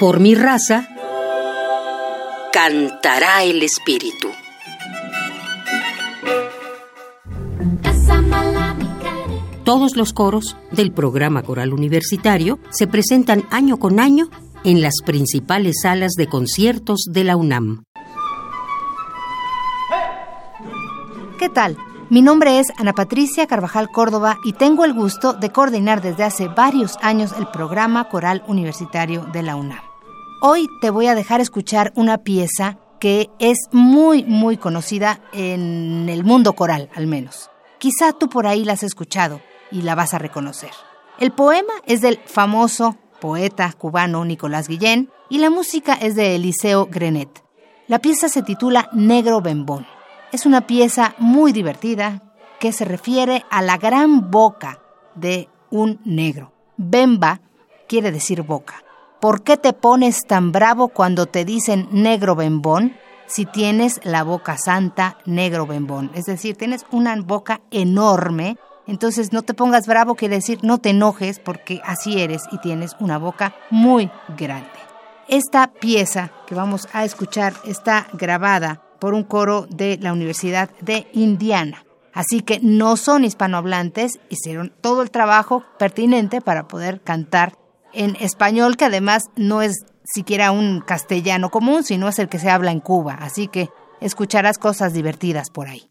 Por mi raza, cantará el espíritu. Todos los coros del programa coral universitario se presentan año con año en las principales salas de conciertos de la UNAM. ¿Qué tal? Mi nombre es Ana Patricia Carvajal Córdoba y tengo el gusto de coordinar desde hace varios años el programa coral universitario de la UNAM. Hoy te voy a dejar escuchar una pieza que es muy, muy conocida en el mundo coral, al menos. Quizá tú por ahí la has escuchado y la vas a reconocer. El poema es del famoso poeta cubano Nicolás Guillén y la música es de Eliseo Grenet. La pieza se titula Negro Bembón. Es una pieza muy divertida que se refiere a la gran boca de un negro. Bemba quiere decir boca. ¿Por qué te pones tan bravo cuando te dicen negro bembón? Si tienes la boca santa, negro bembón. Es decir, tienes una boca enorme entonces no te pongas bravo, quiere decir no te enojes porque así eres y tienes una boca muy grande. Esta pieza que vamos a escuchar está grabada por un coro de la Universidad de Indiana. Así que no son hispanohablantes, hicieron todo el trabajo pertinente para poder cantar en español, que además no es siquiera un castellano común, sino es el que se habla en Cuba. Así que escucharás cosas divertidas por ahí.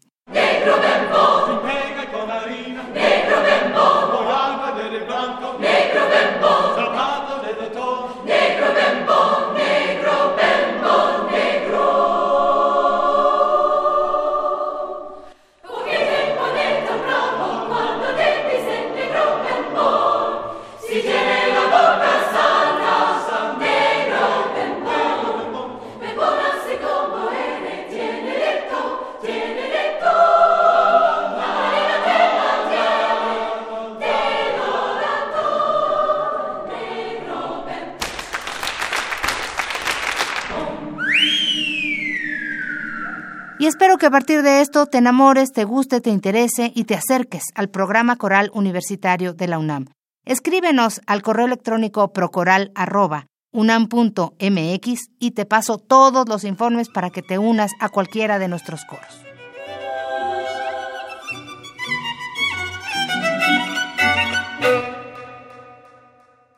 Y espero que a partir de esto te enamores, te guste, te interese y te acerques al programa coral universitario de la UNAM. Escríbenos al correo electrónico procoral.unam.mx y te paso todos los informes para que te unas a cualquiera de nuestros coros.